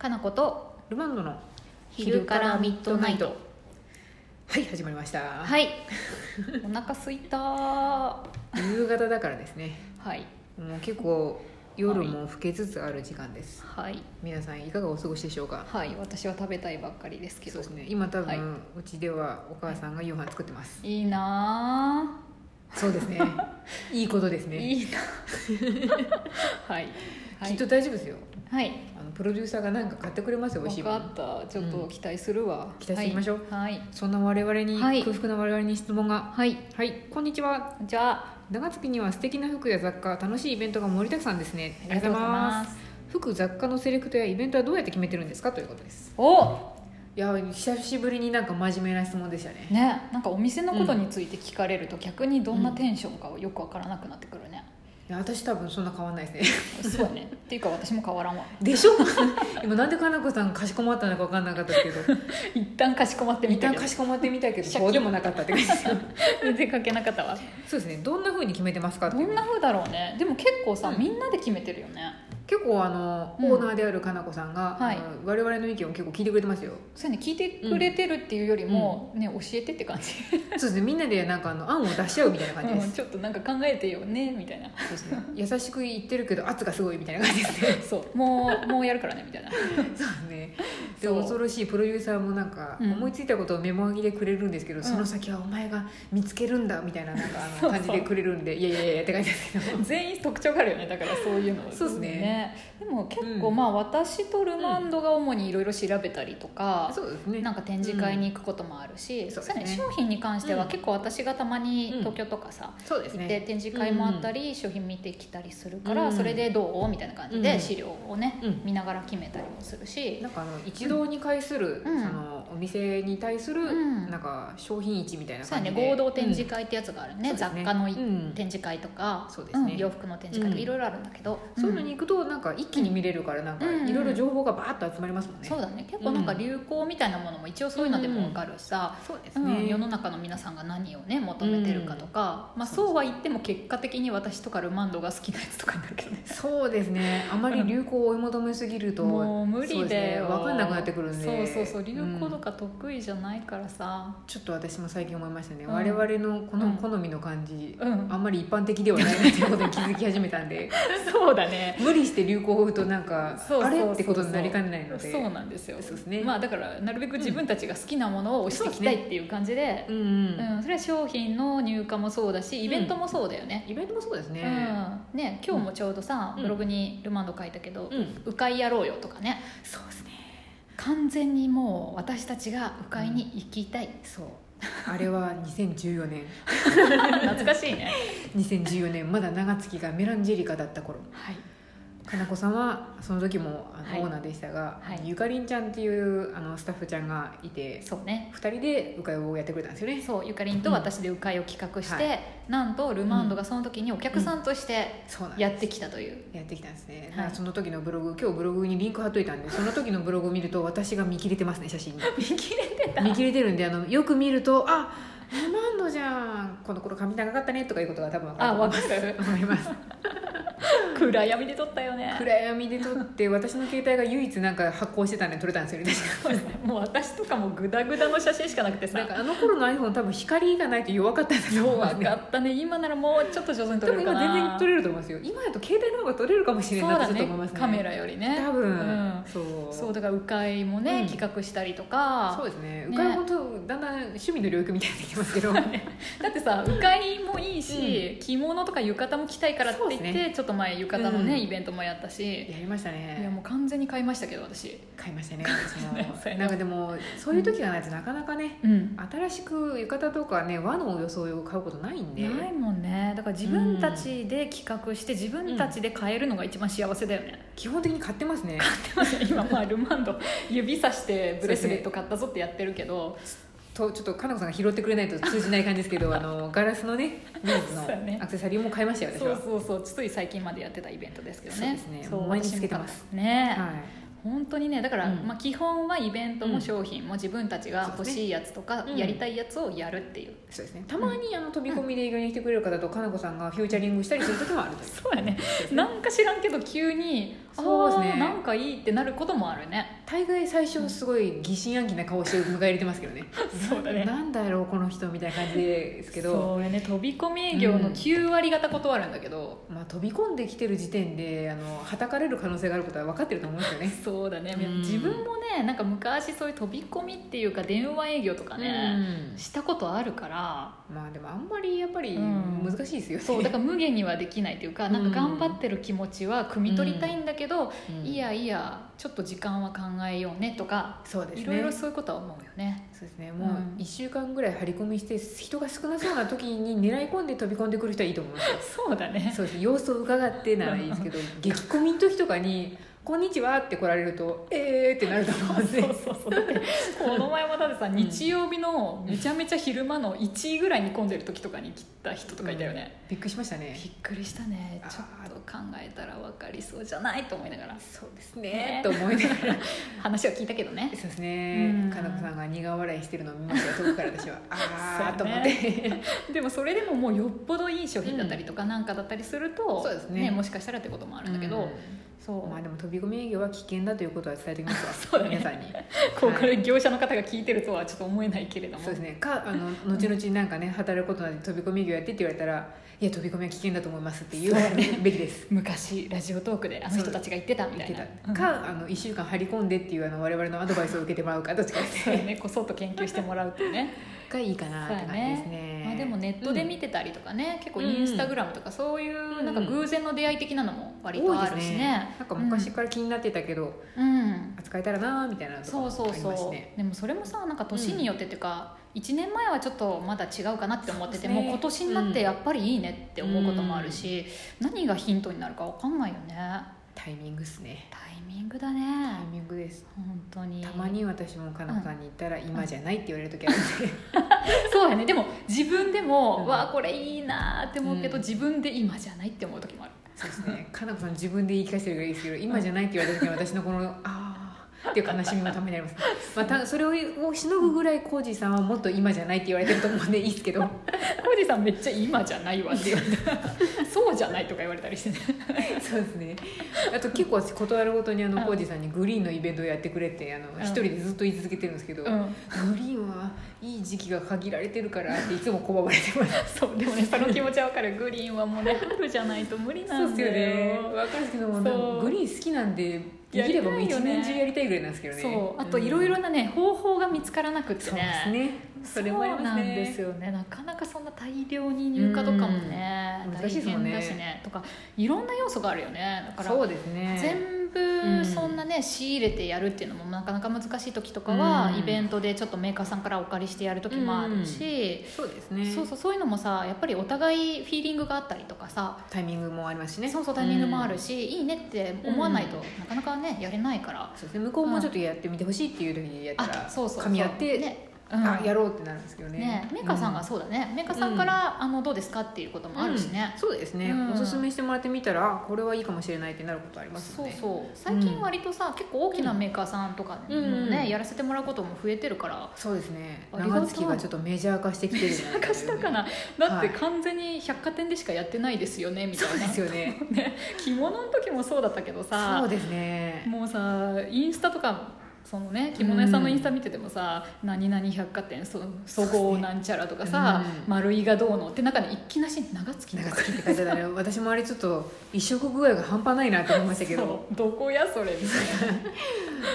かなことルマンドの昼からミッドナイト。はい始まりました、はい。お腹すいた。は夕方だからですね。い。もう結構夜も更けつつある時間です、はい。皆さんいかがお過ごしでしょうか？はい私は食べたいばっかりですけど。そうですね。今多分、はい。うちではお母さんが夕飯作ってます、いいなそうですね。いいことですあ、ね。いいな。はい。はい。きっと大丈夫ですよ。はい。あのプロデューサーが何か買ってくれますよ美味しいもの。ったちょっと期待するわ、期待してみましょう。はい。そんな我々に、はい。空腹な我々に質問が。はい、はい。こんにちは。じゃあ。長月には素敵な服や雑貨楽しいイベントが盛りだくさんですね。ありがとうございます。服雑貨のセレクトやイベントはどうやって決めてるんですか？ということです。おいや久しぶりになんか真面目な質問でしたね。ねなんかお店のことについて聞かれると逆にどんなテンションかよくわからなくなってくるね、いや私多分そんな変わんないですね。そうやね。っていうか私も変わらんわ。でしょ？今なんでかなこさんかしこまったのか分かんなかったけど。一旦かしこまってみた一旦かしこまってみたけどそうでもなかったって感じですよ。全然書けなかったわ。そうですね。どんな風に決めてますかどんな風だろうね。でも結構さ、うん。みんなで決めてるよね結構あの、うん。オーナーであるかなこさんが、はい。あの我々の意見を結構聞いてくれてますよ。そうやね聞いてくれてるっていうよりも、ね教えてって感じ、そうですね。みんなでなんかあの案を出し合うみたいな感じです、うん、ちょっとなんか考えてよねみたいな。そうですね。優しく言ってるけど圧がすごいみたいな感じですね。そう。もうもうやるからねみたいな。そうですねでそう。恐ろしいプロデューサーもなんか、うん。思いついたことをメモ書きでくれるん。ですけど、んその先はお前が見つけるんだみたいななんかあの そうそう。感じでくれるんでいやいやいやって感じですけど。全員特徴があるよねだからそういうの。そうっすね。でも結構、うん。まあ私とルマンドが主にいろいろ調べたりとか、そうですね。なんか展示会に行くこともあるし、ん。そうですね。や商品に関してはうん結構私がたまにうん。東京とかさ、そうです行ってね展示会もあったり、商品見てきたりするから、うん。それでどう？みたいな感じうん。で資料をね、うん。見ながら決めたりもするし、なんかあの一堂に会する、うんそのお店に対する、ん。なんか商品市みたいな感じで。ね合同展示会ってやつがあるね、ね。雑貨の展示会とか。そうですね。ん。洋服の展示会とかうん。いろいろあるんだけど、そういうのに行くとなんか一気に見れるからなんかうん。いろいろ情報がバーッと集まりますもんね、そうだね。結構なんか流行みたいなものも一応そういうのでも分かるしさ、そうですうん。ね、世の中の皆さんが何をね求めてるかとか、まあ、そうは言っても結果的に私とかルマンドが好きなやつとかになるけどね。そうですね。あまり流行を追い求めすぎると、もう無理だよ、分かんなくなってくるんでそうそうそう流行とうんか得意じゃないからさ、ちょっと私も最近思いましたね、うん。我々のこうん。の好みの感じ、うん。あんまり一般的ではないなっていうことに気づき始めたんで。そうだね。無理して流行を追うとなんかあれってことになりかねないので。そうなんですよ。そうですね。まあだからなるべく自分たちが好きなものを押していきたいっていう感じで。うんうん、うん、それは商品の入荷もそうだしイベントもそうだよね、イベントもそうですね、うん。ね今日もちょうどさ、うん。ブログにルマンド書いたけどうん「迂回やろうよ」とかね。そうですね完全にもう私たちが迂回に行きたい、そう。あれは2014年。懐かしいね。2014年まだ長月がメランジェリカだった頃。はいかなこさんはその時もあの、はいオーナーでしたが、はい。ゆかりんちゃんっていうあのスタッフちゃんがいてそうね。2人で迂回をやってくれたんですよね。そうゆかりんと私で迂回を企画して、はなんとルマンドがその時にお客さんとしてやってきたという、やってきたんですね、はい。その時のブログ今日ブログにリンク貼っといたんでその時のブログを見ると私が見切れてますね写真に。見切れてた。見切れてるんであのよく見るとあルマンドじゃんこの頃髪長かったねとかいうことが多分分かるあと思います 暗闇で撮ったよね。暗闇で撮って私の携帯が唯一なんか発光してたんで撮れたんですよね。確かもう私とかもグダグダの写真しかなくてさ。なんかあの頃の iPhone 多分光がないと弱かったんだと思うんで分かったね。今ならもうちょっと上手に撮多分今れるかな。全然撮れると思いますよ。今だと携帯の方が撮れるかもしれない。なと思いますね。カメラよりね。多分、うん。そう。そうだから迂回もね、うん。企画したりとか。そうですね。ね。うかい本当だんだん趣味の領域みたいになってきますけど。だってさ迂回もいいし、着物とか浴衣も着たいからって言って、ちょっと前浴衣のね、うん。イベントもやったし、やりましたいやねもう完全に買いましたけど私。買いましたね。ななんかでもそういう時がないとなかなかねうん。新しく浴衣とかね和の装いを買うことないんで。ないもんね。だから自分たちで企画して自分たちで買えるのが一番幸せだよね、基本的に買ってますね。今まあルマンド指さしてブレスレット買ったぞってやってるけどとちょっとかなこさんが拾ってくれないと通じない感じですけど あのガラスのねビーズのアクセサリーも買いましたよ私は。そうそうそうつい最近までやってたイベントですけどね。そうですね毎日つけてます。ね、はい。本当にねだから、うん。まあ、基本はイベントも商品も自分たちが欲しいやつとか、うんやりたいやつをやるっていう、そうですね。たまにあの飛び込みで映画に来てくれる方とかなこさんがフューチャリングしたりする時もあるという。そうやね。ね。なんか知らんけど急にそうですね。なん仲いいってなることもあるね。大概最初すごい疑心暗鬼な顔して迎え入れてますけどね。そうだね。ななんだろうこの人みたいな感じですけど。そうね。飛び込み営業の9割方断るんだけど、まあ、飛び込んできてる時点であのはたかれる可能性があることは分かってると思うんですよね。そうだね、うん。自分もねなんか昔そういう飛び込みっていうか電話営業とかね、うん。したことあるから。まあでもあんまりやっぱりうん。難しいですよね、そうだから無限にはできないというかなんか頑張ってる気持ちは汲み取りたいんだけど、うん。いやいやちょっと時間は考えようねとかそうですね。いろいろそういうことは思うよねそうですね。もううん。1週間ぐらい張り込みして人が少なそうな時に狙い込んで飛び込んでくる人はいいと思います。よ そうだね。そうです。様子を伺ってならいいですけど激込みの時とかに「こんにちは」って来られると「えー」ってなると思うんで。そうそうそうだってこの前もだってさ ん。日曜日のめちゃめちゃ昼間の1位ぐらいに混んでる時とかに来た人とかいたよね、びっくりしましたね。びっくりしたね。ちょっと考えたら分かりそうじゃないと思いながら。そうですね。ね。と思いながら話は聞いたけどね。そうですね。うん。かなこさんが苦笑いしてるのを見ましたよ遠くから私は。ああね。思って。でもそれでももうよっぽどいい商品だったりとかなんかだったりすると、そうですね。もしかしたらってこともあるんだけど、そう、まあでも飛び込み営業は危険だということは伝えておきますわ。そうだね。皆さんに。こうこれ業者の方が聞いてるとはちょっと思えないけれども。そうですね。かあの後々なんかね働くことなんで飛び込み営業やってって言われたらいや飛び込みは危険だと思いますって言うべきです。昔ラジオトークであの人たちが言ってたみたいな。言ってた。か、あの1週間張り込んでっていうあの我々のアドバイスを受けてもらうかどっちかですそうね。こそっと研究してもらうっていうねがいいかなって感じですね。まあ、でもネットで見てたりとかね、結構インスタグラムとかそういうなんか偶然の出会い的なのも割とあるしね,、なんか昔から気になってたけど、うん。扱えたらなみたいなのとかもありそうそうそう、ますね。でもそれもさなんか年によってっていうか、1年前はちょっとまだ違うかなって思ってて、もう今年になってやっぱりいいねって思うこともあるし、何がヒントになるか分かんないよねタイミングっすね。タイミングだね。タイミングです。本当に。たまに私もかなこさんに言ったら今じゃないって言われる時あるんで、そうやね。でも自分でも、うん。わあこれいいなって思うけど、うん。自分で今じゃないって思う時もある。そうですね。かなこさん自分で言い聞かせてるからいいですけど今じゃないって言われた時は私のこのああっていう悲しみもためになります、まあ、たそれをしのぐぐらいコージーさんはもっと今じゃないって言われてると思うんでいいですけど コージさんめっちゃ今じゃないわって言われたそうじゃないとか言われたりしてね。そうですね。あと結構私断るごとにあのうん。コージーさんにグリーンのイベントをやってくれってあのうん。一人でずっと言い続けてるんですけど、うん。グリーンはいい時期が限られてるからっていつも拒まれてます。そうでもねその気持ちは分かる。グリーンはもうね春じゃないと無理なそうんですだよよね。分かるけどもグリーン好きなんでできればもう一年中やりたいぐらいなんですけどね。そう。あといろいろなね、方法が見つからなくってそうでねすね。それもありますね。なんですよね。なかなかそんな大量に入荷とかもねうん。大難しいですもんね。変だしね。とかいろんな要素があるよね。だからそうですね。全うん部そんなね仕入れてやるっていうのもなかなか難しい時とかは、うん。イベントでちょっとメーカーさんからお借りしてやる時もあるし、そうですね。そうそうそういうのもさやっぱりお互いフィーリングがあったりとかさ、タイミングもありますしね。そうそうタイミングもあるし、し、いいねって思わないと、なかなかねやれないから。そうですね。向こうもちょっとやってみてほしいっていう時にやったら、あそうそうそう。噛み合って、ねあやろろうってなるんですけどね。ねメーカーさんがそうだね、メーカーさんから、あのどうですかっていうこともあるしね、そうですね、うん。おすすめしてもらってみたらあこれはいいかもしれないってなることありますよね。そうそう。最近割とさ、結構大きなメーカーさんとかもね、うん。やらせてもらうことも増えてるからそうですね。長月がちょっとメジャー化してきてるなんかしたかな。だってはい完全に百貨店でしかやってないですよねみたそういなですよね。ね。着物の時もそうだったけどさそうですね。もうさインスタとかそのね着物屋さんのインスタ見ててもさ「何々百貨店そそごうなんちゃら」とかさ「うん。丸いがどうの」って中にいきなし長月長月って書いてたね私もあれちょっと移植具合が半端ないなと思いましたけど。どこやそれみたいな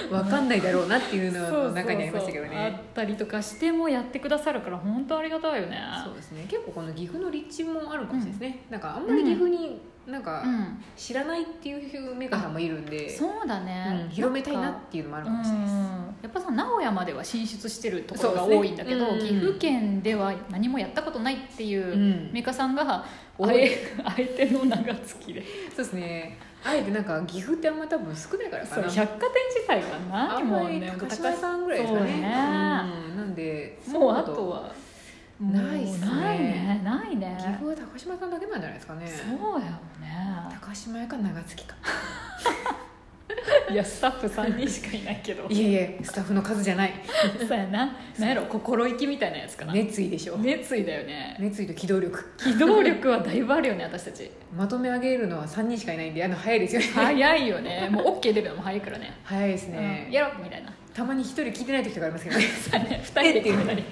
分かんないだろうなっていうのの中にありましたけどあねったりとかしてもやってくださるから本当ありがたいよね。そうですね。結構この岐阜の立地もあるかもしれないですね、なんかあんまり岐阜になんかうん知らないっていうメーカーさんもいるんで、そうだね、うん広めたいなっていうのもあるかもしれないです、うん。やっぱさ名古屋までは進出してるところが多いんだけど、ねうん。岐阜県では何もやったことないっていううん。メーカーさんがあ多い。えあえ ての長月でそうですねあえてなんか岐阜ってあんま多分少ないからかな。そう百貨店自体がないもんね高島さんぐらいですかね。そうね。うん。なんでもうあとはないっすね。もうないねないね。岐阜は高島さんだけなんじゃないですかね。そうやよね。高島屋か長月かいやスタッフ3人しかいないけど。いやいやスタッフの数じゃない。そうやな。なんやろ心意気みたいなやつかな。熱意でしょ。熱意だよね。熱意と機動力。機動力はだいぶあるよね私たち。まとめ上げるのは3人しかいないんであの早いですよね。早いよね。もう OK 出るのも早いからね。早いですね。うん、やろみたいな。たまに一人聞いてない時とかありますけどね。ね。2人で決めたり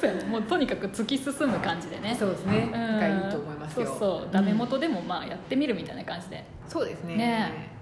そうやね。もうとにかく突き進む感じでね。そうですね。うん。がいいと思いますよ。そうそう。ダメ元でもまあやってみるみたいな感じで、そうですね。ね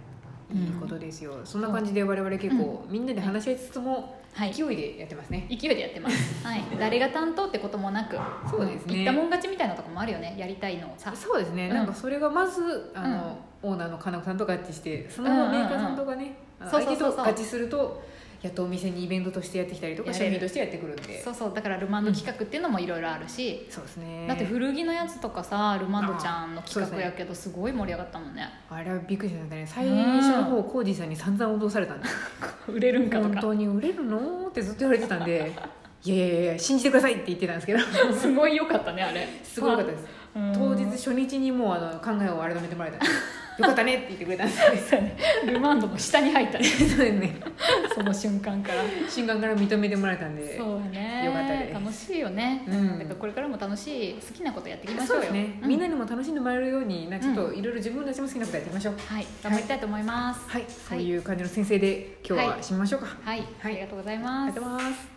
いいことですよ、そんな感じで我々結構、みんなで話し合いつつもはい。勢いでやってますね、勢いでやってます、はい、誰が担当ってこともなくそうですね。言ったもん勝ちみたいなとこもあるよね。やりたいのをさ。そうですね、うん。なんかそれがまずあの、オーナーの金子さんと合致してそのままメーカーさんとかね、うそうそうそう相手と合致するとやっとお店にイベントとしてやってきたりとかやれる。商品としてやってくるんで。そうそうだからルマンド企画っていうのもいろいろあるし、そうですね。だって古着のやつとかさルマンドちゃんの企画やけどすごい盛り上がったもんね。あれはびっくりしましたね。最初の方コージーさんに散々脅されたんで。売れるんかとか。本当に売れるの？ってずっと言われてたんで。いやいやいや信じてくださいって言ってたんですけど。すごい良かったねあれ。すごい良かったです。うん。当日初日にもうあの考えを改めてもらえたんでよかったねって言ってくれたんですそうやね。ルマンドの下に入ったね。そうですね。その瞬間から。瞬間から認めてもらえたんでそうやね。よかったです。楽しいよね、うん。だからこれからも楽しい好きなことやっていきましょうよ。そうですね、うん。みんなにも楽しんでもらえるようになちょっといろいろ自分たちも好きなことやってみましょう。はい。頑張りたいと思います。はい、そういう感じの先生で今日ははい締めましょうか、はい、ありがとうございます。ありがとうございます